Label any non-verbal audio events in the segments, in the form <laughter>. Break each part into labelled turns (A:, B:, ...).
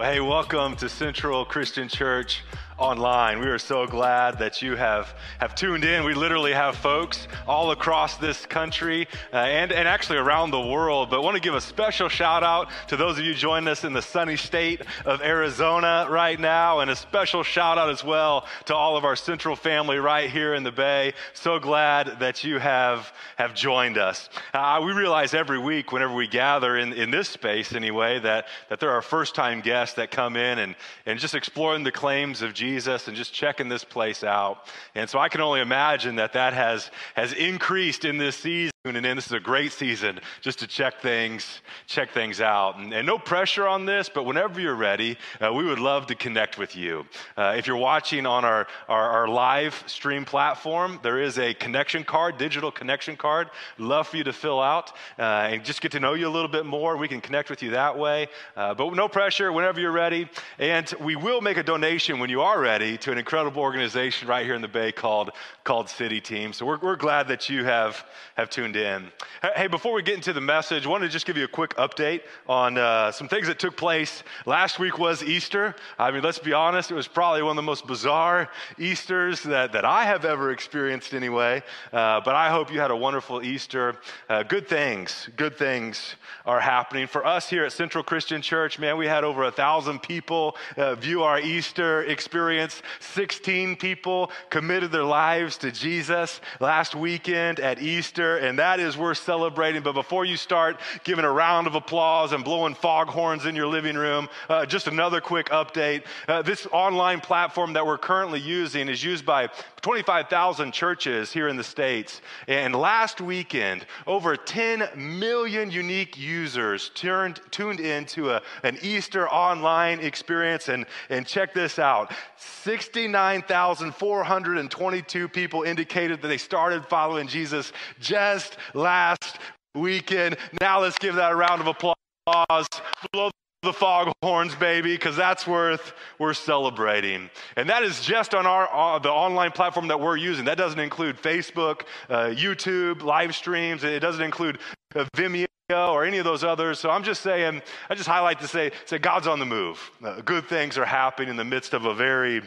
A: Hey, welcome to Central Christian Church online. We are so glad that you have, have tuned in. We literally have folks all across this country uh, and, and actually around the world. But want to give a special shout out to those of you joining us in the sunny state of Arizona right now, and a special shout out as well to all of our Central family right here in the Bay. So glad that you have, have joined us. Uh, we realize every week, whenever we gather in, in this space anyway, that, that there are first time guests that come in and, and just exploring the claims of Jesus and just checking this place out. And so I can only imagine that that has, has increased in this season. And this is a great season just to check things, check things out. And, and no pressure on this, but whenever you're ready, uh, we would love to connect with you. Uh, if you're watching on our, our, our, live stream platform, there is a connection card, digital connection card. Love for you to fill out uh, and just get to know you a little bit more. We can connect with you that way. Uh, but no pressure whenever you're ready. And we will make a donation when you are ready to an incredible organization right here in the Bay called, called CityTeam. So we're, we're glad that you have, have tuned in. Hey, before we get into the message, I wanted to just give you a quick update on uh, some things that took place. Last week was Easter. I mean, let's be honest, it was probably one of the most bizarre Easters that, that I have ever experienced, anyway. Uh, but I hope you had a wonderful Easter. Uh, good things, good things are happening. For us here at Central Christian Church, man, we had over a thousand people uh, view our Easter experience. 16 people committed their lives to Jesus last weekend at Easter, and that that is worth celebrating. But before you start giving a round of applause and blowing fog horns in your living room, uh, just another quick update. Uh, this online platform that we're currently using is used by 25,000 churches here in the States. And last weekend, over 10 million unique users turned, tuned into a, an Easter online experience. And, and check this out 69,422 people indicated that they started following Jesus just last weekend. Now let's give that a round of applause. Blow the fog horns, baby, because that's worth we're celebrating. And that is just on our uh, the online platform that we're using. That doesn't include Facebook, uh, YouTube, live streams. It doesn't include uh, Vimeo or any of those others. So I'm just saying, I just highlight to say, say God's on the move. Uh, good things are happening in the midst of a very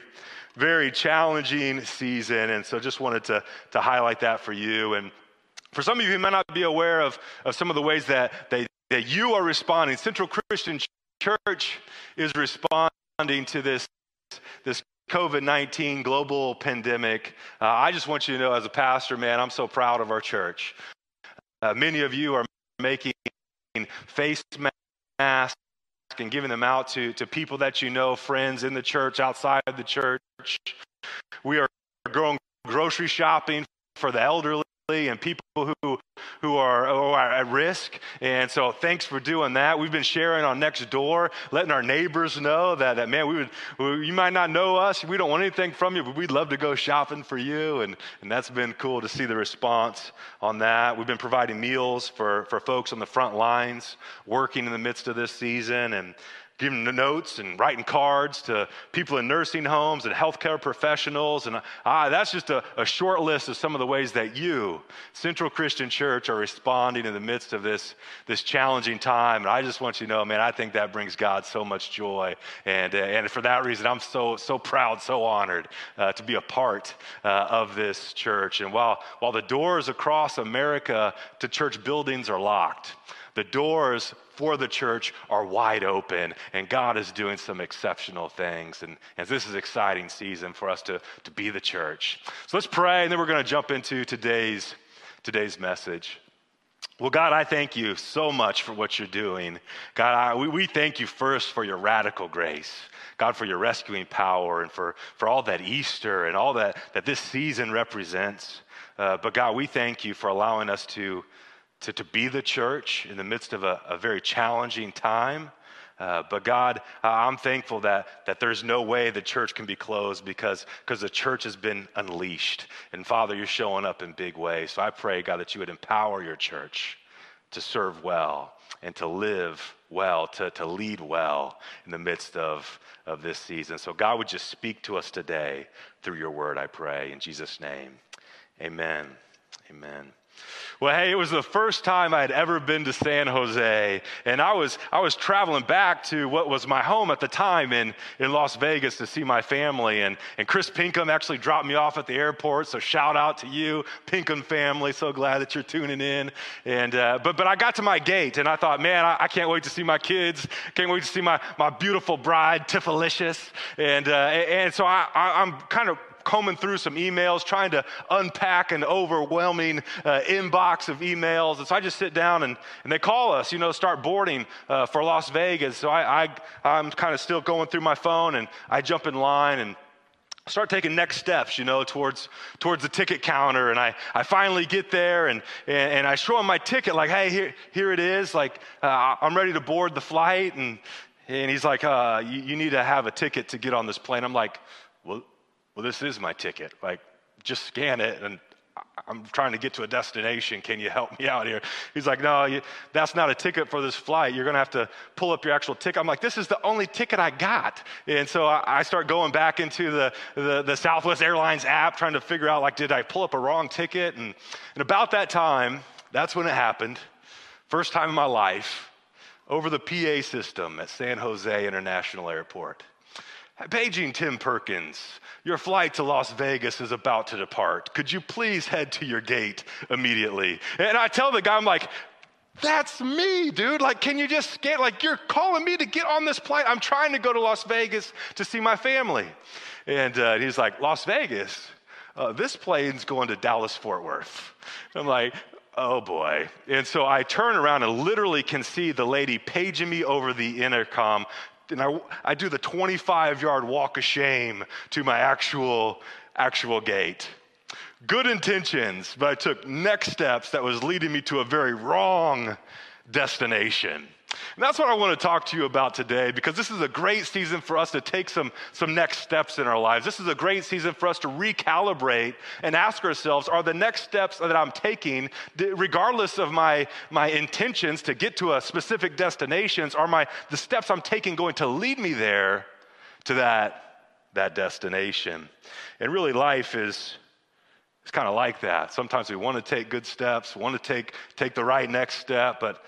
A: very challenging season. And so just wanted to, to highlight that for you. And for some of you who may not be aware of, of some of the ways that, they, that you are responding, Central Christian Church is responding to this, this COVID 19 global pandemic. Uh, I just want you to know, as a pastor, man, I'm so proud of our church. Uh, many of you are making face masks and giving them out to, to people that you know, friends in the church, outside the church. We are going grocery shopping for the elderly and people who, who are, oh, who are at risk. And so thanks for doing that. We've been sharing on Nextdoor, letting our neighbors know that, that man, we would, you might not know us. We don't want anything from you, but we'd love to go shopping for you. And, and that's been cool to see the response on that. We've been providing meals for, for folks on the front lines, working in the midst of this season. And giving notes and writing cards to people in nursing homes and healthcare professionals. And ah, that's just a, a, short list of some of the ways that you, Central Christian Church, are responding in the midst of this, this challenging time. And I just want you to know, man, I think that brings God so much joy. And, uh, and for that reason, I'm so, so proud, so honored uh, to be a part uh, of this church. And while, while the doors across America to church buildings are locked, the doors for the church are wide open, and God is doing some exceptional things. And, and this is an exciting season for us to, to be the church. So let's pray, and then we're going to jump into today's, today's message. Well, God, I thank you so much for what you're doing. God, I, we, we thank you first for your radical grace. God, for your rescuing power and for, for all that Easter and all that, that this season represents. Uh, but God, we thank you for allowing us to to, to be the church in the midst of a, a very challenging time. Uh, but God, I'm thankful that, that there's no way the church can be closed because because the church has been unleashed. And Father, you're showing up in big ways. So I pray, God, that you would empower your church to serve well and to live well, to, to lead well in the midst of, of this season. So God would just speak to us today through your word, I pray. In Jesus' name, amen. Amen. Well, hey, it was the first time I had ever been to San Jose, and I was I was traveling back to what was my home at the time in, in Las Vegas to see my family. And, and Chris Pinkham actually dropped me off at the airport, so shout out to you, Pinkham family. So glad that you're tuning in. And uh, but but I got to my gate, and I thought, man, I, I, can't wait to see my kids. Can't wait to see my my beautiful bride, Tiffalicious. And uh, and so I, I I'm kind of combing through some emails, trying to unpack an overwhelming uh, inbox of emails. And so I just sit down and, and they call us, you know, start boarding uh, for Las Vegas. So I, I, I'm kind of still going through my phone and I jump in line and start taking next steps, you know, towards, towards the ticket counter. And I, I finally get there and, and, and I show him my ticket, like, hey, here, here it is. Like, uh, I'm ready to board the flight. And, and he's like, uh, you, you, need to have a ticket to get on this plane. I'm like, well, well, this is my ticket. Like, just scan it and I'm trying to get to a destination. Can you help me out here? He's like, No, you, that's not a ticket for this flight. You're going to have to pull up your actual ticket. I'm like, This is the only ticket I got. And so I, I start going back into the, the, the, Southwest Airlines app, trying to figure out, like, did I pull up a wrong ticket? And, and about that time, that's when it happened. First time in my life, over the PA system at San Jose International Airport. Paging Tim Perkins. Your flight to Las Vegas is about to depart. Could you please head to your gate immediately? And I tell the guy, I'm like, that's me, dude. Like, can you just get, like, you're calling me to get on this plane. I'm trying to go to Las Vegas to see my family. And uh, he's like, Las Vegas? Uh, this plane's going to Dallas Fort Worth. I'm like, oh boy. And so I turn around and literally can see the lady paging me over the intercom and I, I do the 25 yard walk of shame to my actual, actual gate. Good intentions, but I took next steps that was leading me to a very wrong destination. And that's what I want to talk to you about today because this is a great season for us to take some, some next steps in our lives. This is a great season for us to recalibrate and ask ourselves are the next steps that I'm taking, regardless of my, my intentions to get to a specific destinations, are my, the steps I'm taking going to lead me there to that, that destination? And really, life is. It's kind of like that. Sometimes we want to take good steps, want to take, take the right next step, but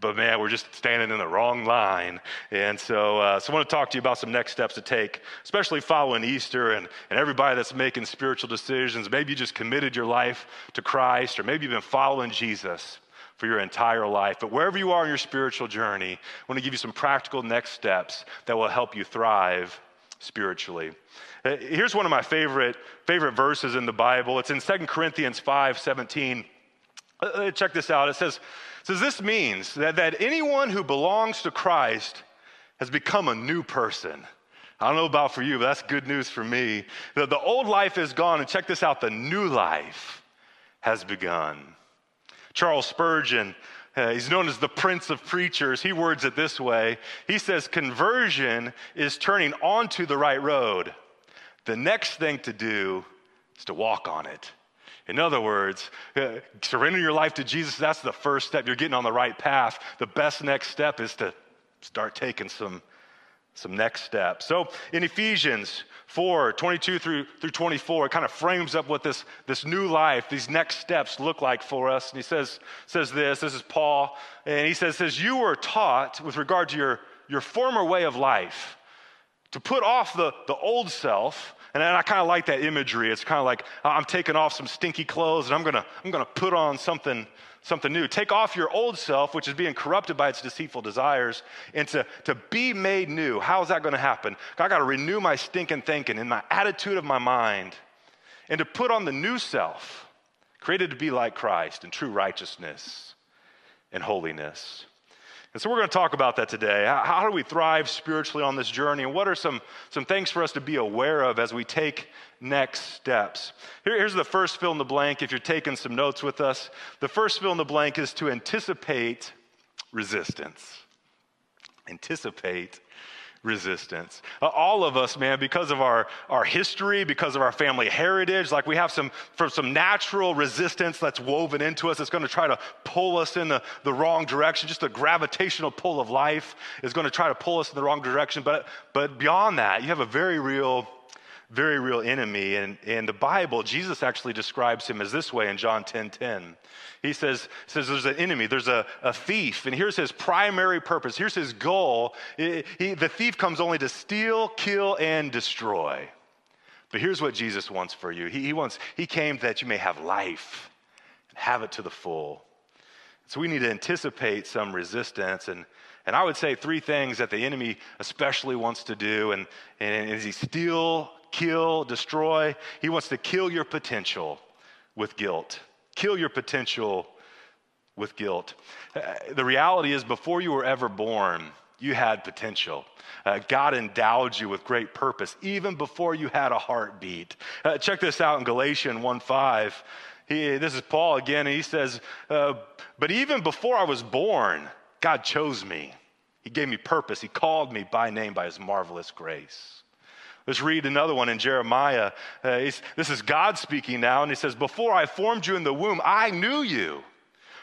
A: but man, we're just standing in the wrong line. And so, uh, so I want to talk to you about some next steps to take, especially following Easter and, and everybody that's making spiritual decisions. Maybe you just committed your life to Christ, or maybe you've been following Jesus for your entire life. But wherever you are in your spiritual journey, I want to give you some practical next steps that will help you thrive spiritually. Uh, here's one of my favorite, favorite verses in the Bible. It's in 2 Corinthians 5 17. Check this out. It says, says this means that, that anyone who belongs to Christ has become a new person. I don't know about for you, but that's good news for me. The, the old life is gone, and check this out the new life has begun. Charles Spurgeon, uh, he's known as the Prince of Preachers. He words it this way He says, Conversion is turning onto the right road. The next thing to do is to walk on it. In other words, uh, surrender your life to Jesus, that's the first step. You're getting on the right path. The best next step is to start taking some, some next steps. So in Ephesians 4 22 through, through 24, it kind of frames up what this, this new life, these next steps look like for us. And he says, says this this is Paul, and he says, says You were taught with regard to your, your former way of life to put off the, the old self and I kind of like that imagery. It's kind of like I'm taking off some stinky clothes and I'm gonna, I'm gonna put on something, something new. Take off your old self, which is being corrupted by its deceitful desires, and to, to be made new. How is that gonna happen? I gotta renew my stinking thinking and my attitude of my mind, and to put on the new self, created to be like Christ in true righteousness and holiness. And so we're going to talk about that today. How, do we thrive spiritually on this journey? And what are some, some things for us to be aware of as we take next steps? Here, here's the first fill in the blank if you're taking some notes with us. The first fill in the blank is to anticipate resistance. Anticipate resistance. Uh, all of us, man, because of our, our history, because of our family heritage, like we have some, from some natural resistance that's woven into us. that's going to try to pull us in the, the wrong direction. Just the gravitational pull of life is going to try to pull us in the wrong direction. But, but beyond that, you have a very real very real enemy. And in the Bible, Jesus actually describes him as this way in John 10 10. He says, says there's an enemy, there's a, a thief, and here's his primary purpose, here's his goal. He, he, the thief comes only to steal, kill, and destroy. But here's what Jesus wants for you. He, he wants, he came that you may have life and have it to the full. So we need to anticipate some resistance and and I would say three things that the enemy especially wants to do. And, and is he steal, kill, destroy? He wants to kill your potential with guilt. Kill your potential with guilt. Uh, the reality is, before you were ever born, you had potential. Uh, God endowed you with great purpose, even before you had a heartbeat. Uh, check this out in Galatians 1 5. He, this is Paul again, and he says, uh, But even before I was born, God chose me. He gave me purpose. He called me by name by his marvelous grace. Let's read another one in Jeremiah. Uh, this is God speaking now, and he says, Before I formed you in the womb, I knew you.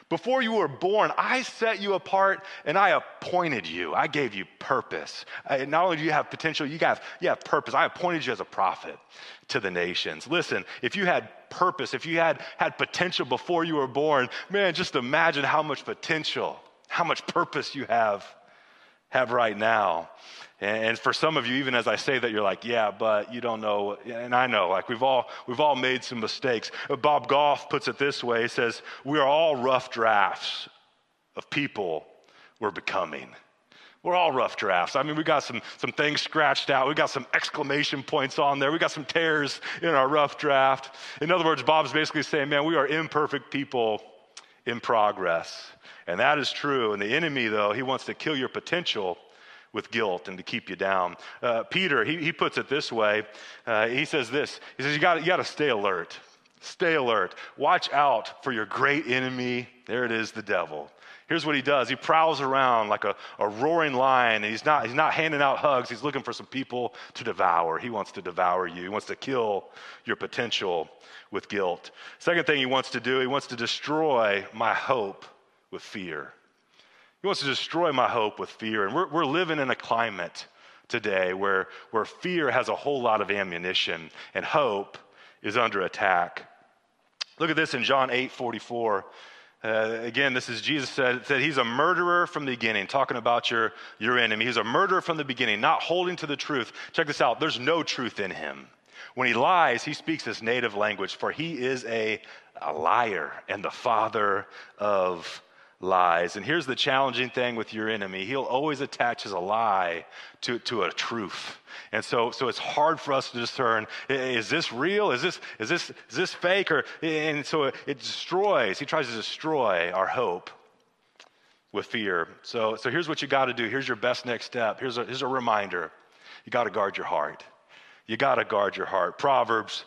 A: Before you were born, I set you apart and I appointed you. I gave you purpose. I, not only do you have potential, you have, you have purpose. I appointed you as a prophet to the nations. Listen, if you had purpose, if you had, had potential before you were born, man, just imagine how much potential, how much purpose you have have right now. And for some of you, even as I say that, you're like, yeah, but you don't know. And I know, like we've all we've all made some mistakes. Uh, Bob Goff puts it this way: he says, "We are all rough drafts of people we're becoming." We're all rough drafts. I mean, we got some, some things scratched out. We got some exclamation points on there. We got some tears in our rough draft. In other words, Bob's basically saying, man, we are imperfect people in progress. And that is true. And the enemy, though, he wants to kill your potential with guilt and to keep you down. Uh, Peter, he, he puts it this way. Uh, he says this. He says, you got you to stay alert. Stay alert. Watch out for your great enemy. There it is, the devil. Here's what he does. He prowls around like a, a roaring lion, and he's not, he's not handing out hugs. He's looking for some people to devour. He wants to devour you. He wants to kill your potential with guilt. Second thing he wants to do, he wants to destroy my hope with fear. He wants to destroy my hope with fear. And we're, we're living in a climate today where, where fear has a whole lot of ammunition and hope is under attack. Look at this in John 8 44. Uh, again, this is Jesus said, said he's a murderer from the beginning, talking about your, your enemy. He's a murderer from the beginning, not holding to the truth. Check this out there's no truth in him. When he lies, he speaks his native language, for he is a, a liar and the father of lies. And here's the challenging thing with your enemy he'll always attach a lie to, to a truth. And so, so it's hard for us to discern is this real? Is this, is this, is this fake? Or, and so it destroys, he tries to destroy our hope with fear. So, so here's what you got to do. Here's your best next step. Here's a, here's a reminder you got to guard your heart. You got to guard your heart. Proverbs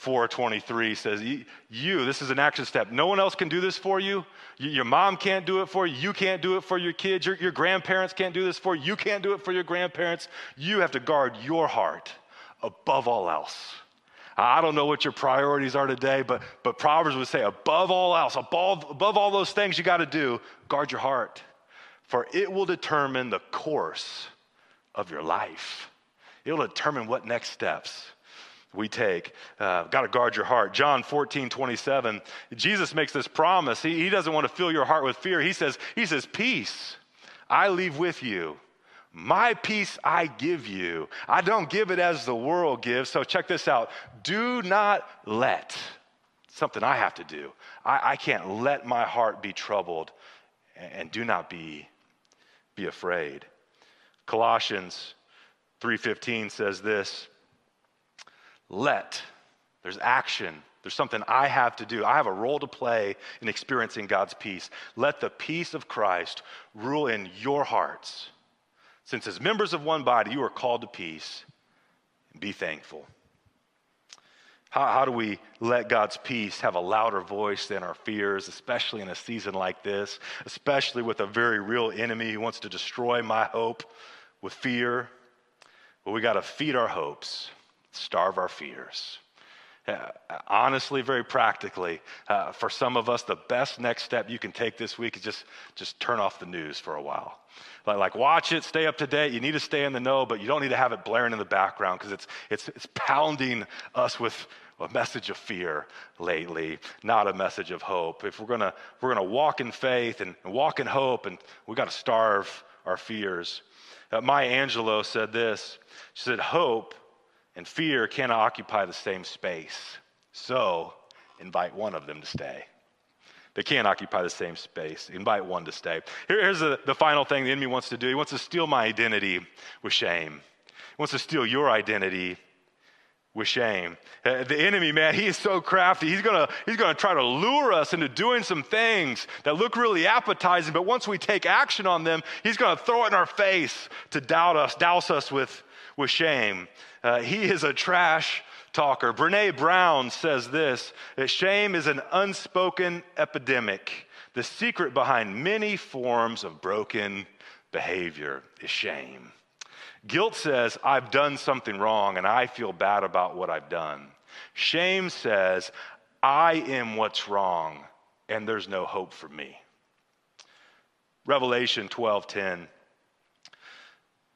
A: 423 says, You, this is an action step. No one else can do this for you. Your mom can't do it for you. You can't do it for your kids. Your, your grandparents can't do this for you. You can't do it for your grandparents. You have to guard your heart above all else. I don't know what your priorities are today, but, but Proverbs would say, above all else, above, above all those things you got to do, guard your heart, for it will determine the course of your life. It will determine what next steps we take. Uh, Got to guard your heart. John 14, 27, Jesus makes this promise. He, he doesn't want to fill your heart with fear. He says, he says, Peace I leave with you. My peace I give you. I don't give it as the world gives. So check this out. Do not let, something I have to do. I, I can't let my heart be troubled and, and do not be, be afraid. Colossians 3:15 says this let. There's action. There's something I have to do. I have a role to play in experiencing God's peace. Let the peace of Christ rule in your hearts. Since, as members of one body, you are called to peace, be thankful. How, how do we let God's peace have a louder voice than our fears, especially in a season like this, especially with a very real enemy who wants to destroy my hope with fear? Well, we got to feed our hopes starve our fears. Uh, honestly, very practically, uh, for some of us, the best next step you can take this week is just, just turn off the news for a while. Like, like, watch it, stay up to date. You need to stay in the know, but you don't need to have it blaring in the background because it's, it's, it's pounding us with a message of fear lately, not a message of hope. If we're gonna, we're gonna walk in faith and, walk in hope, and we got to starve our fears. Uh, Maya Angelou said this. She said, "Hope and fear cannot occupy the same space. So, invite one of them to stay." They can't occupy the same space. Invite one to stay. Here, here's the, the final thing the enemy wants to do. He wants to steal my identity with shame. He wants to steal your identity with shame. Uh, the enemy, man, he is so crafty. He's gonna, he's gonna try to lure us into doing some things that look really appetizing, but once we take action on them, he's gonna throw it in our face to doubt us, douse us with, with shame. Uh, he is a trash talker. Brene Brown says this that shame is an unspoken epidemic. The secret behind many forms of broken behavior is shame. Guilt says, I've done something wrong and I feel bad about what I've done. Shame says, I am what's wrong and there's no hope for me. Revelation 12:10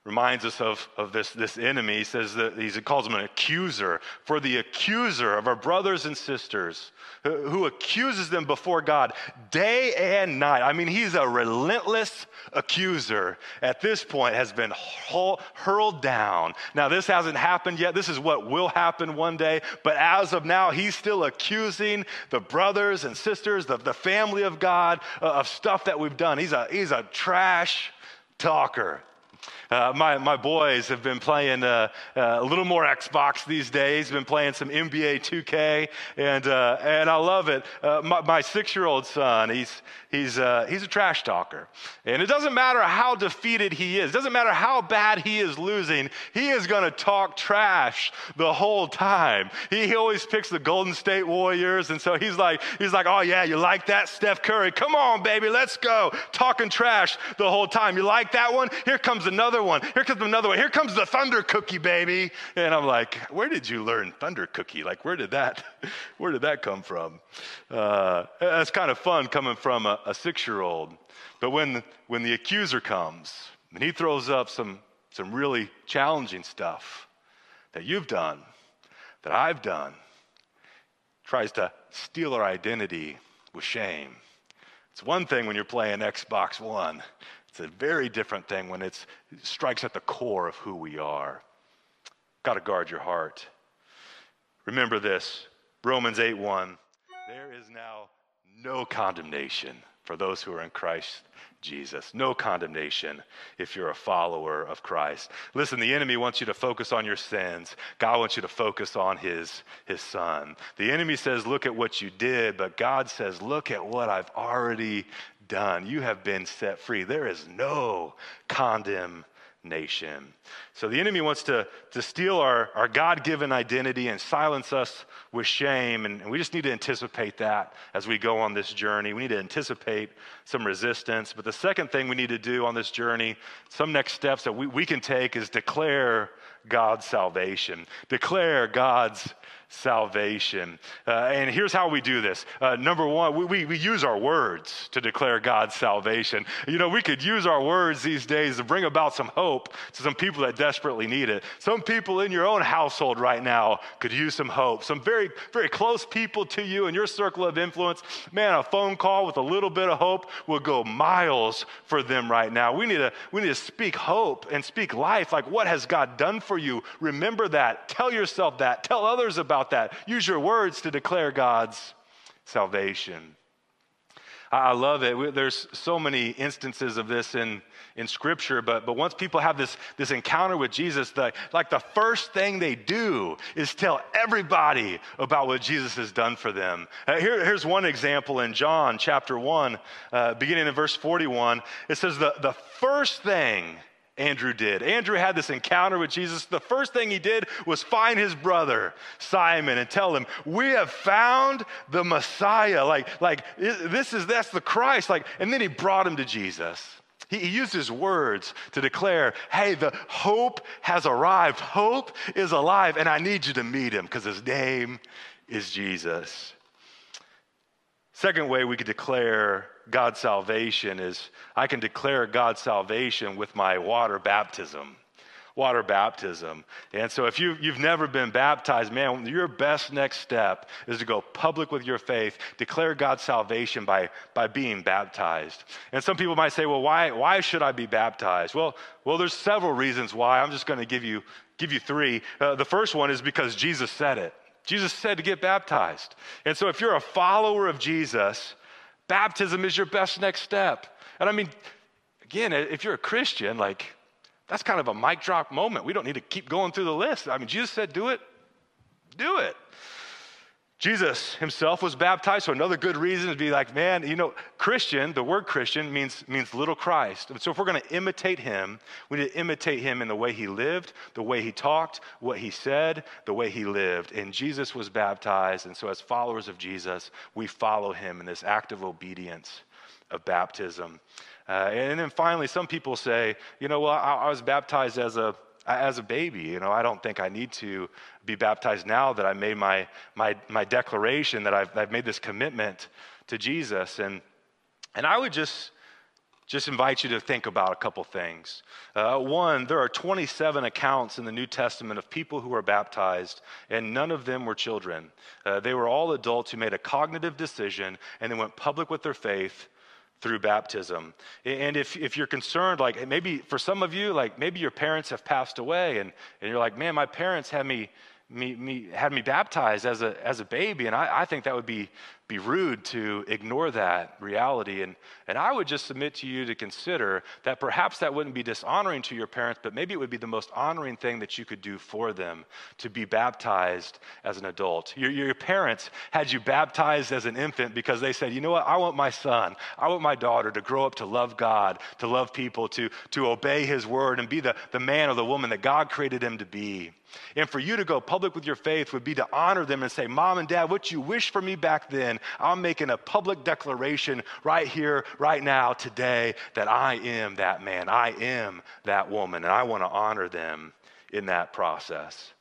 A: reminds us of, of this, this enemy. He says that he calls him an accuser. For the accuser of our brothers and sisters who, who accuses them before God day and night. I mean, he's a relentless accuser at this point has been hurled down. Now, this hasn't happened yet. This is what will happen one day. But as of now, he's still accusing the brothers and sisters, the, the family of God, uh, of stuff that we've done. He's a, he's a trash talker. Uh, my, my boys have been playing uh, uh, a little more Xbox these days, been playing some NBA 2K, and, uh, and I love it. Uh, my, my six year old son, he's, he's, uh, he's a trash talker. And it doesn't matter how defeated he is, it doesn't matter how bad he is losing, he is going to talk trash the whole time. He, he always picks the Golden State Warriors, and so he's like, he's like, oh yeah, you like that, Steph Curry? Come on, baby, let's go. Talking trash the whole time. You like that one? Here comes another one. Here comes another one. Here comes the thunder cookie, baby. And I'm like, where did you learn thunder cookie? Like, where did that, <laughs> where did that come from? Uh, that's kind of fun coming from a, a six year old. But when, when the accuser comes and he throws up some, some really challenging stuff that you've done, that I've done, tries to steal our identity with shame. It's one thing when you're playing Xbox One, it's a very different thing when it strikes at the core of who we are. Got to guard your heart. Remember this Romans 8 1. There is now no condemnation for those who are in Christ Jesus. No condemnation if you're a follower of Christ. Listen, the enemy wants you to focus on your sins. God wants you to focus on his, his son. The enemy says, Look at what you did, but God says, Look at what I've already done. You have been set free. There is no condemnation nation. So the enemy wants to, to steal our, our God given identity and silence us with shame. And, and we just need to anticipate that as we go on this journey. We need to anticipate some resistance. But the second thing we need to do on this journey, some next steps that we, we can take is declare God's salvation. Declare God's salvation. Uh, and here's how we do this. Uh, number one, we, we, we, use our words to declare God's salvation. You know, we could use our words these days to bring about some hope to some people that desperately need it. Some people in your own household right now could use some hope. Some very, very close people to you in your circle of influence. Man, a phone call with a little bit of hope will go miles for them right now. We need to, we need to speak hope and speak life. Like, what has God done for you? Remember that. Tell yourself that. Tell others about about that. Use your words to declare God's salvation. I love it. There's so many instances of this in, in Scripture, but, but once people have this, this encounter with Jesus, the, like the first thing they do is tell everybody about what Jesus has done for them. Uh, here, here's one example in John chapter 1, uh, beginning in verse 41. It says, the, the first thing Andrew did. Andrew had this encounter with Jesus. The first thing he did was find his brother, Simon, and tell him, We have found the Messiah. Like, like this is that's the Christ. Like, and then he brought him to Jesus. He, he used his words to declare, Hey, the hope has arrived. Hope is alive, and I need you to meet him because his name is Jesus. Second way we could declare God's salvation is I can declare God's salvation with my water baptism water baptism. And so if you, you've never been baptized, man, your best next step is to go public with your faith, declare God's salvation by, by being baptized. And some people might say, well, why, why should I be baptized? Well, well, there's several reasons why. I'm just going to give you, give you three. Uh, the first one is because Jesus said it. Jesus said to get baptized. And so if you're a follower of Jesus, baptism is your best next step. And I mean, again, if you're a Christian, like, that's kind of a mic drop moment. We don't need to keep going through the list. I mean, Jesus said, do it, do it. Jesus himself was baptized, so another good reason to be like, man, you know, Christian, the word Christian means, means little Christ. And so if we're going to imitate him, we need to imitate him in the way he lived, the way he talked, what he said, the way he lived. And Jesus was baptized, and so as followers of Jesus, we follow him in this act of obedience of baptism. Uh, and then finally, some people say, you know, well, I, I was baptized as a as a baby. You know, I don't think I need to be baptized now that I made my my my declaration that I've, I've made this commitment to Jesus. And and I would just just invite you to think about a couple things. Uh, one, there are 27 accounts in the New Testament of people who were baptized, and none of them were children. Uh, they were all adults who made a cognitive decision and then went public with their faith through baptism. And if, if you're concerned, like maybe for some of you, like maybe your parents have passed away and, and you're like, man, my parents had me, me, me, had me baptized as a, as a baby. And I, I think that would be be rude to ignore that reality. And, and I would just submit to you to consider that perhaps that wouldn't be dishonoring to your parents, but maybe it would be the most honoring thing that you could do for them to be baptized as an adult. Your, your parents had you baptized as an infant because they said, you know what, I want my son, I want my daughter to grow up to love God, to love people, to, to obey his word, and be the, the man or the woman that God created him to be. And for you to go public with your faith would be to honor them and say, Mom and Dad, what you wished for me back then, I'm making a public declaration right here, right now, today, that I am that man. I am that woman. And I want to honor them in that process.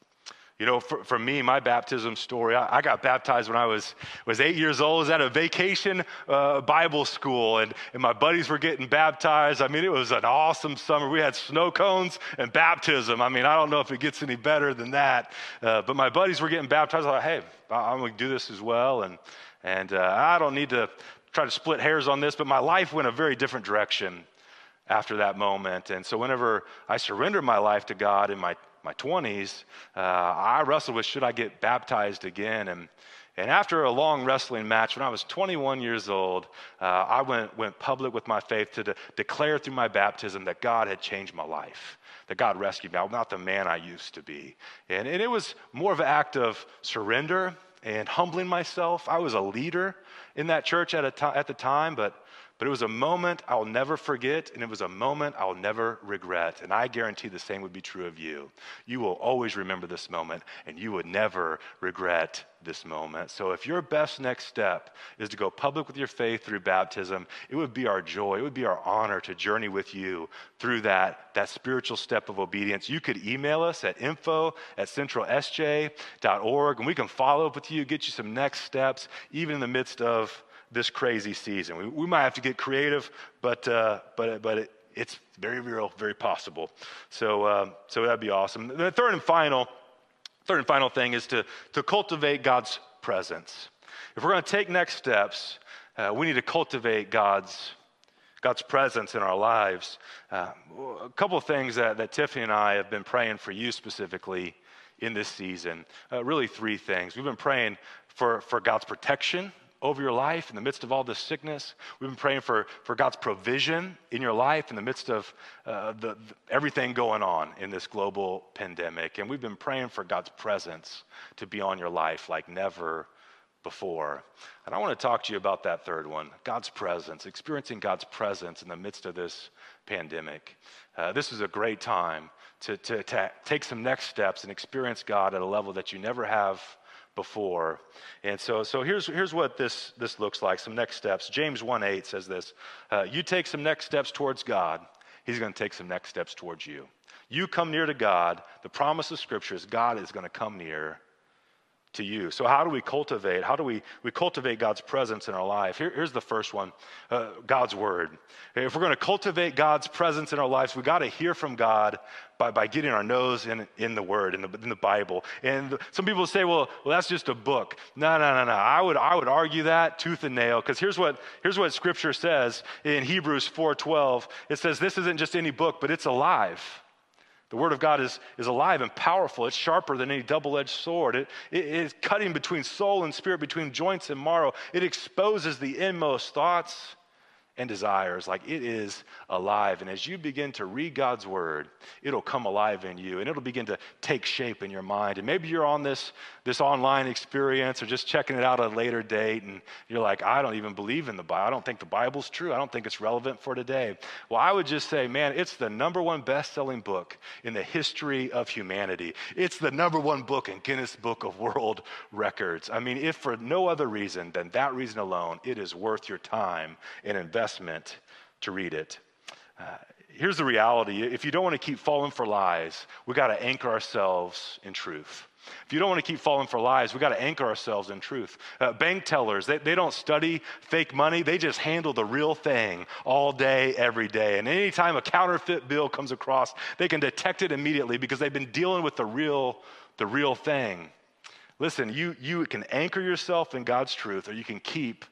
A: You know, for, for me, my baptism story, I, I, got baptized when I was, was eight years old. I was at a vacation uh, Bible school, and, and my buddies were getting baptized. I mean, it was an awesome summer. We had snow cones and baptism. I mean, I don't know if it gets any better than that. Uh, but my buddies were getting baptized. I thought, hey, I'm going to do this as well. And, and uh, I don't need to try to split hairs on this, but my life went a very different direction after that moment. And so, whenever I surrendered my life to God in my my 20s, uh, I wrestled with should I get baptized again? And, and after a long wrestling match, when I was 21 years old, uh, I went, went public with my faith to de- declare through my baptism that God had changed my life, that God rescued me. I'm not the man I used to be. And, and it was more of an act of surrender and humbling myself. I was a leader in that church at, a to- at the time, but but it was a moment I'll never forget, and it was a moment I'll never regret. And I guarantee the same would be true of you. You will always remember this moment, and you would never regret this moment. So if your best next step is to go public with your faith through baptism, it would be our joy, it would be our honor to journey with you through that, that spiritual step of obedience. You could email us at info at centralsj.org, and we can follow up with you, get you some next steps, even in the midst of this crazy season. We, we might have to get creative, but, uh, but, but it, it's very real, very possible. So, uh, so that'd be awesome. The third and final, third and final thing is to, to cultivate God's presence. If we're going to take next steps, uh, we need to cultivate God's God's presence in our lives. Uh, a couple of things that, that Tiffany and I have been praying for you specifically in this season. Uh, really, three things. We've been praying for, for God's protection over your life in the midst of all this sickness. We've been praying for, for God's provision in your life in the midst of uh, the, the, everything going on in this global pandemic. And we've been praying for God's presence to be on your life like never before. And I want to talk to you about that third one God's presence, experiencing God's presence in the midst of this pandemic. Uh, this is a great time to, to, to take some next steps and experience God at a level that you never have before. And so, so here's, here's what this, this looks like some next steps. James 1 8 says this uh, You take some next steps towards God, He's going to take some next steps towards you. You come near to God. The promise of Scripture is God is going to come near to you. So, how do we cultivate? How do we, we cultivate God's presence in our life? Here, here's the first one uh, God's Word. If we're going to cultivate God's presence in our lives, we got to hear from God by, by getting our nose in, in the Word, in the, in the Bible. And some people say, well, well, that's just a book. No, no, no, no. I would, I would argue that tooth and nail, because here's what, here's what Scripture says in Hebrews 4.12. It says, this isn't just any book, but it's alive. The Word of God is, is alive and powerful. It's sharper than any double edged sword. It, it is cutting between soul and spirit, between joints and marrow. It exposes the inmost thoughts and desires like it is alive. And as you begin to read God's word, it'll come alive in you and it'll begin to take shape in your mind. And maybe you're on this, this online experience or just checking it out at a later date and you're like, I don't even believe in the Bible. I don't think the Bible's true. I don't think it's relevant for today. Well, I would just say, man, it's the number one best selling book in the history of humanity. It's the number one book in Guinness Book of World Records. I mean, if for no other reason than that reason alone, it is worth your time and investment to read it. Uh, here's the reality if you don't want to keep falling for lies, we got to anchor ourselves in truth. If you don't want to keep falling for lies, we got to anchor ourselves in truth. Uh, bank tellers, they, they don't study fake money, they just handle the real thing all day, every day. And anytime a counterfeit bill comes across, they can detect it immediately because they've been dealing with the real, the real thing. Listen, you, you can anchor yourself in God's truth or you can keep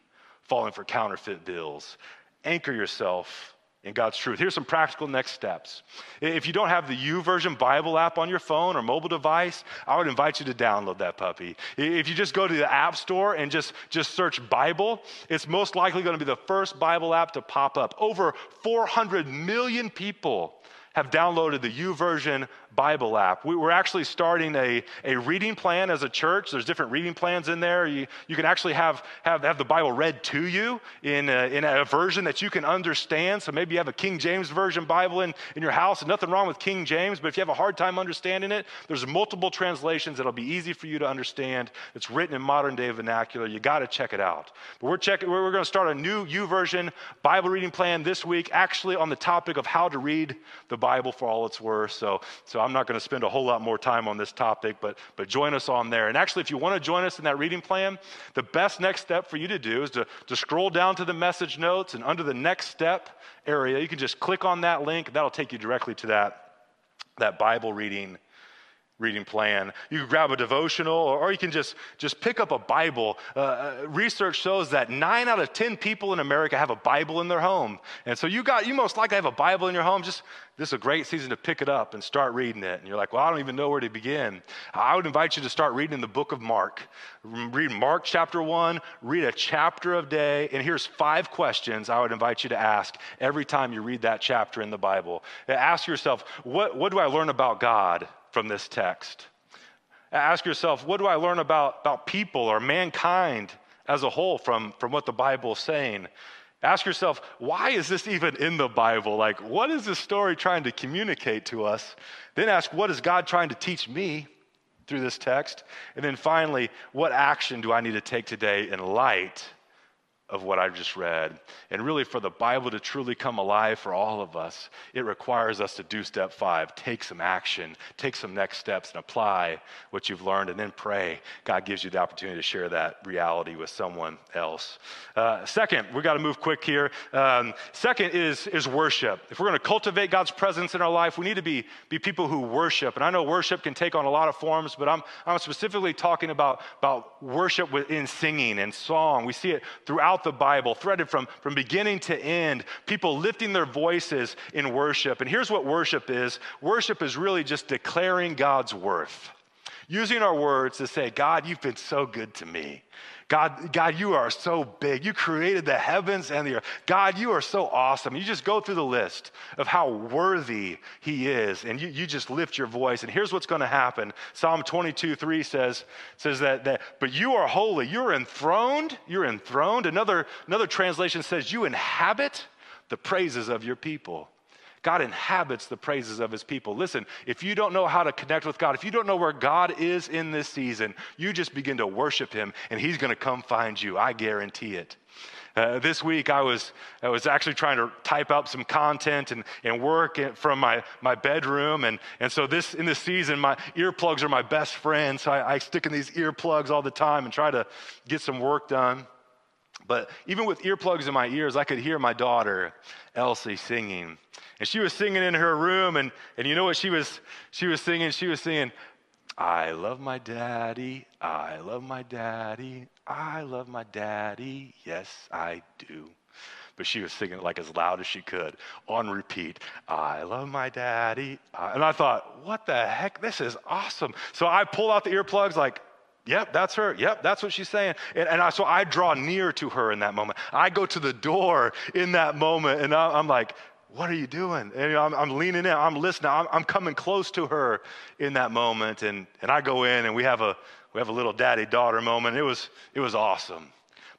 A: falling for counterfeit bills anchor yourself in God's truth. Here's some practical next steps. If you don't have the YouVersion Bible app on your phone or mobile device, I would invite you to download that puppy. If you just go to the App Store and just, just search Bible, it's most likely going to be the first Bible app to pop up. Over 400 million people have downloaded the YouVersion Bible app. We, are actually starting a, a reading plan as a church. There's different reading plans in there. You, you can actually have, have, have the Bible read to you in a, in a version that you can understand. So maybe you have a King James Version Bible in, in your house, and nothing wrong with King James, but if you have a hard time understanding it, there's multiple translations that'll be easy for you to understand. It's written in modern day vernacular. You got to check it out. But we're, we're, we're going to start a new YouVersion Bible reading plan this week, actually on the topic of how to read the Bible for all it's worth. So, so I'm not going to spend a whole lot more time on this topic, but, but join us on there. And actually, if you want to join us in that reading plan, the best next step for you to do is to, to scroll down to the message notes and under the next step area, you can just click on that link. That'll take you directly to that, that Bible reading reading plan. You can grab a devotional, or, you can just, just pick up a Bible. Uh, uh, research shows that nine out of 10 people in America have a Bible in their home. And so you got, you most likely have a Bible in your home. Just, this is a great season to pick it up and start reading it. And you're like, well, I don't even know where to begin. I would invite you to start reading the book of Mark. Read Mark chapter one, read a chapter of day. And here's five questions I would invite you to ask every time you read that chapter in the Bible. Ask yourself, what, what do I learn about God? From this text. Ask yourself, what do I learn about, about people or mankind as a whole from, from what the Bible is saying? Ask yourself, why is this even in the Bible? Like, what is this story trying to communicate to us? Then ask, what is God trying to teach me through this text? And then finally, what action do I need to take today in light of what I've just read. And really, for the Bible to truly come alive for all of us, it requires us to do step five take some action, take some next steps, and apply what you've learned, and then pray. God gives you the opportunity to share that reality with someone else. Uh, second, we've got to move quick here. Um, second is, is worship. If we're going to cultivate God's presence in our life, we need to be, be people who worship. And I know worship can take on a lot of forms, but I'm, I'm specifically talking about, about worship in singing and song. We see it throughout throughout the Bible, threaded from, from beginning to end, people lifting their voices in worship. And here's what worship is worship is really just declaring God's worth, using our words to say, God, you've been so good to me. God, God, you are so big. You created the heavens and the earth. God, you are so awesome. You just go through the list of how worthy He is, and you, you just lift your voice. And here's what's going to happen Psalm 22 3 says, says that, that, but you are holy. You're enthroned. You're enthroned. Another, another translation says, you inhabit the praises of your people. God inhabits the praises of his people. Listen, if you don't know how to connect with God, if you don't know where God is in this season, you just begin to worship him and he's going to come find you. I guarantee it. Uh, this week, I was, I was actually trying to type up some content and, and work from my, my bedroom. And, and so, this, in this season, my earplugs are my best friend. So, I, I stick in these earplugs all the time and try to get some work done. But even with earplugs in my ears, I could hear my daughter, Elsie, singing. And she was singing in her room. And, and you know what she was, she was singing? She was singing, I love my daddy. I love my daddy. I love my daddy. Yes, I do. But she was singing it like as loud as she could on repeat. I love my daddy. Uh, and I thought, what the heck? This is awesome. So I pulled out the earplugs, like, Yep, that's her. Yep, that's what she's saying. And, and I, so I draw near to her in that moment. I go to the door in that moment, and I, I'm like, what are you doing? And you know, I'm, I'm, leaning in, I'm listening, I'm, I'm, coming close to her in that moment. And, and I go in and we have a, we have a little daddy daughter moment. It was, it was awesome.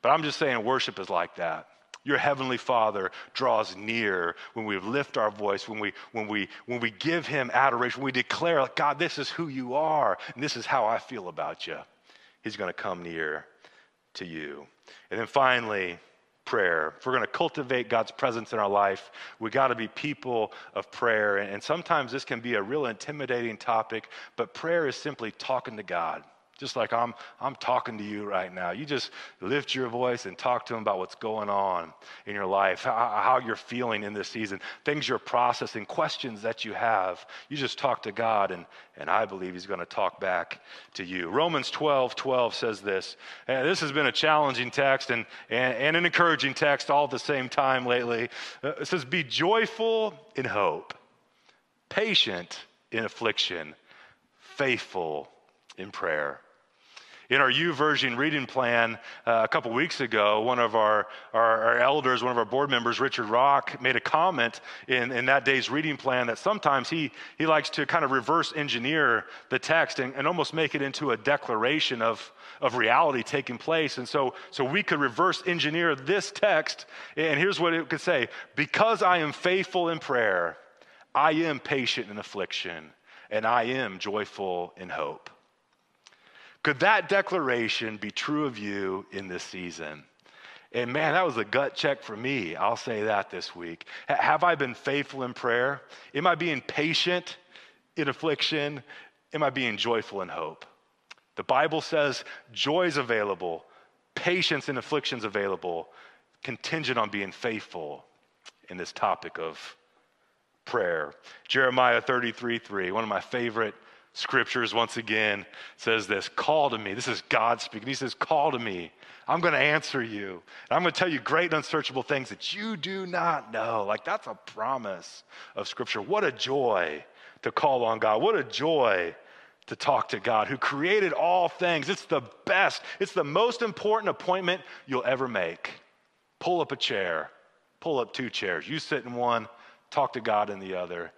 A: But I'm just saying, worship is like that. Your heavenly Father draws near when we lift our voice, when we, when we, when we give Him adoration, when we declare, God, this is who you are, and this is how I feel about you. He's going to come near to you. And then finally, prayer. If we're going to cultivate God's presence in our life, we got to be people of prayer. And sometimes this can be a real intimidating topic, but prayer is simply talking to God just like I'm, I'm talking to you right now. You just lift your voice and talk to him about what's going on in your life, how, how, you're feeling in this season, things you're processing, questions that you have. You just talk to God, and, and I believe he's going to talk back to you. Romans 12 12 says this. And this has been a challenging text and, and, and an encouraging text all at the same time lately. Uh, it says, Be joyful in hope, patient in affliction, faithful in prayer. In our YouVersion reading plan uh, a couple weeks ago, one of our, our, our, elders, one of our board members, Richard Rock, made a comment in, in that day's reading plan that sometimes he, he likes to kind of reverse engineer the text and, and almost make it into a declaration of, of reality taking place. And so, so we could reverse engineer this text, and here's what it could say Because I am faithful in prayer, I am patient in affliction, and I am joyful in hope. Could that declaration be true of you in this season? And man, that was a gut check for me. I'll say that this week. Have I been faithful in prayer? Am I being patient in affliction? Am I being joyful in hope? The Bible says joy is available, patience in afflictions available, contingent on being faithful in this topic of prayer. Jeremiah 33 3, one of my favorite scriptures once again says this call to me. This is god speaking. He says call to me. I'm going to answer you. And i'm going to tell you great and unsearchable things that you do not know. Like that's a promise of scripture. What a joy to call on god. What a joy to talk to god who created all things. It's the best. It's the most important appointment you'll ever make. Pull up a chair. Pull up two chairs. You sit in one. Talk to god in the other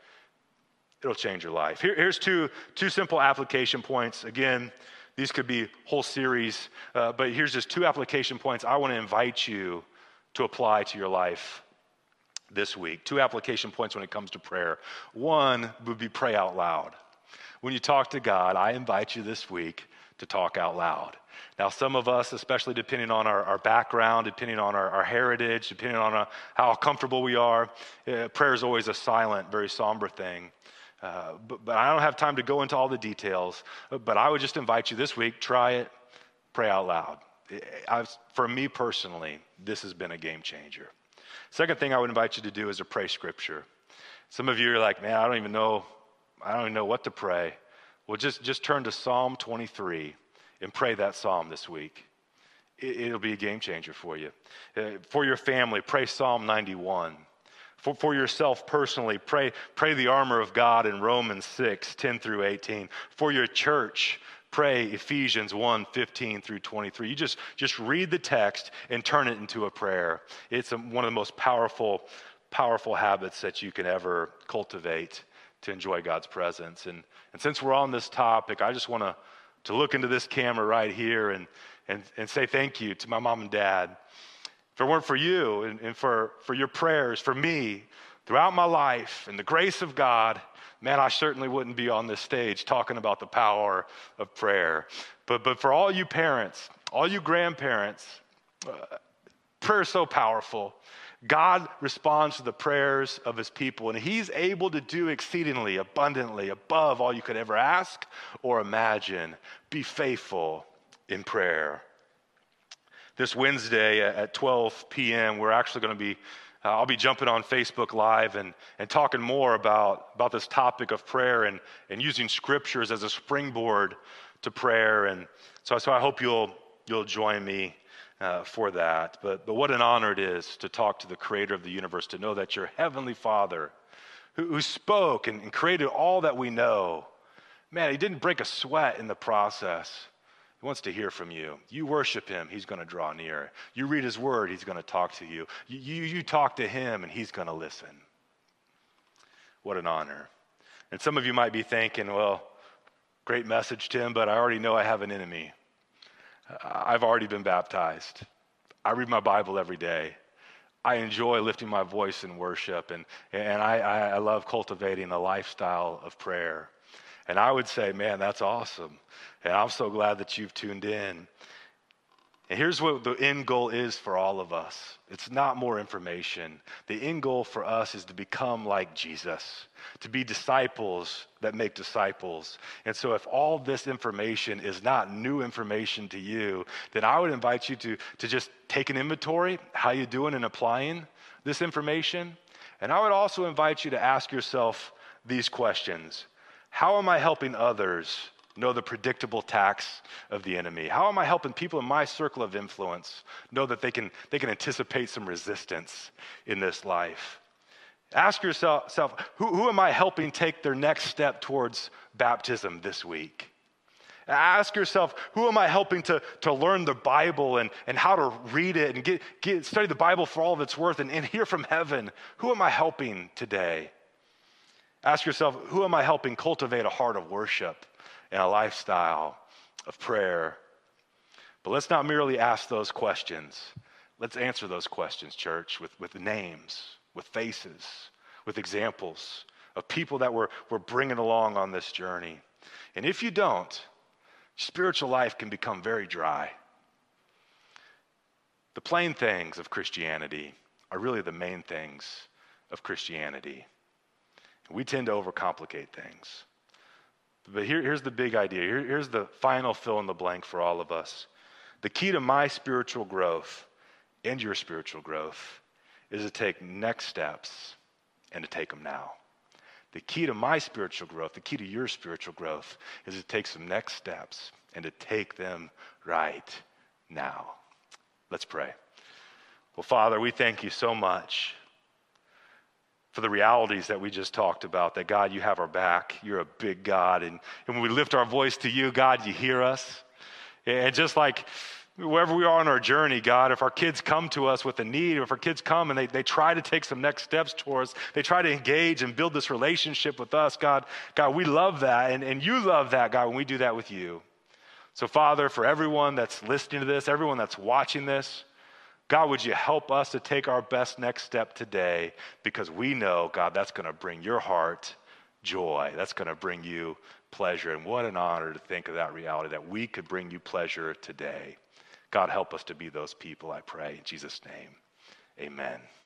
A: it'll change your life. Here, here's two, two simple application points. Again, these could be whole series, uh, but here's just two application points I want to invite you to apply to your life this week. Two application points when it comes to prayer. One would be pray out loud. When you talk to God, I invite you this week to talk out loud. Now, some of us, especially depending on our, our background, depending on our, our heritage, depending on uh, how comfortable we are, uh, prayer is always a silent, very somber thing. Uh, but, but I don't have time to go into all the details. But I would just invite you this week, try it, pray out loud. I've, for me personally, this has been a game changer. Second thing I would invite you to do is to pray scripture. Some of you are like, man, I don't even know, I don't even know what to pray. Well, just, just turn to Psalm 23 and pray that psalm this week. It, will be a game changer for you. Uh, for your family, pray Psalm 91. For, for yourself personally, pray, pray the armor of God in Romans 6, 10 through 18. For your church, pray Ephesians 1, 15 through 23. You just, just read the text and turn it into a prayer. It's a, one of the most powerful, powerful habits that you can ever cultivate to enjoy God's presence. And, and since we're on this topic, I just want to, to look into this camera right here and, and, and say thank you to my mom and dad if it weren't for you and, and for, for your prayers, for me, throughout my life and the grace of God, man, I certainly wouldn't be on this stage talking about the power of prayer. But, but for all you parents, all you grandparents, uh, Prayer is so powerful. God responds to the prayers of his people, and he's able to do exceedingly, abundantly, above all you could ever ask or imagine. Be faithful in prayer. This Wednesday at 12 p.m., we're actually going to be, uh, I'll be jumping on Facebook Live and, and talking more about, about this topic of prayer and, and using scriptures as a springboard to prayer. And so, so I hope you'll, you'll join me uh, for that. But, but what an honor it is to talk to the creator of the universe, to know that your heavenly Father, who, who spoke and, and created all that we know, man, he didn't break a sweat in the process. He wants to hear from you. You worship him, he's going to draw near. You read his word, he's going to talk to you. You, you, you talk to him, and he's going to listen. What an honor. And some of you might be thinking, well, great message, Tim, but I already know I have an enemy. I've already been baptized. I read my Bible every day. I enjoy lifting my voice in worship, and, and I, I love cultivating a lifestyle of prayer. And I would say, man, that's awesome. And I'm so glad that you've tuned in. And here's what the end goal is for all of us it's not more information. The end goal for us is to become like Jesus, to be disciples that make disciples. And so, if all this information is not new information to you, then I would invite you to, to just take an inventory, how you doing in applying this information. And I would also invite you to ask yourself these questions How am I helping others know the predictable attacks of the enemy? How am I helping people in my circle of influence know that they can, they can anticipate some resistance in this life? Ask yourself, who, who am I helping take their next step towards baptism this week? Ask yourself, who am I helping to, to learn the Bible and, and how to read it and get, get, study the Bible for all of its worth and, and hear from heaven? Who am I helping today? Ask yourself, who am I helping cultivate a heart of worship and a lifestyle of prayer. But let's not merely ask those questions. Let's answer those questions, church, with, with names, with faces, with examples of people that we're, we're bringing along on this journey. And if you don't, spiritual life can become very dry. The plain things of Christianity are really the main things of Christianity. We tend to overcomplicate things. But here, here's the big idea. Here, here's the final fill in the blank for all of us. The key to my spiritual growth and your spiritual growth is to take next steps and to take them now. The key to my spiritual growth, the key to your spiritual growth, is to take some next steps and to take them right now. Let's pray. Well, Father, we thank you so much for the realities that we just talked about that God, you have our back. You're a big God. And, and when we lift our voice to you, God, you hear us. And just like wherever we are on our journey, God, if our kids come to us with a need, or if our kids come and they, they try to take some next steps towards, they try to engage and build this relationship with us, God, God, we love that. And, and you love that, God, when we do that with you. So, Father, for everyone that's listening to this, everyone that's watching this, God, would you help us to take our best next step today because we know, God, that's going to bring your heart joy. That's going to bring you pleasure. And what an honor to think of that reality that we could bring you pleasure today. God, help us to be those people, I pray. In Jesus' name, amen.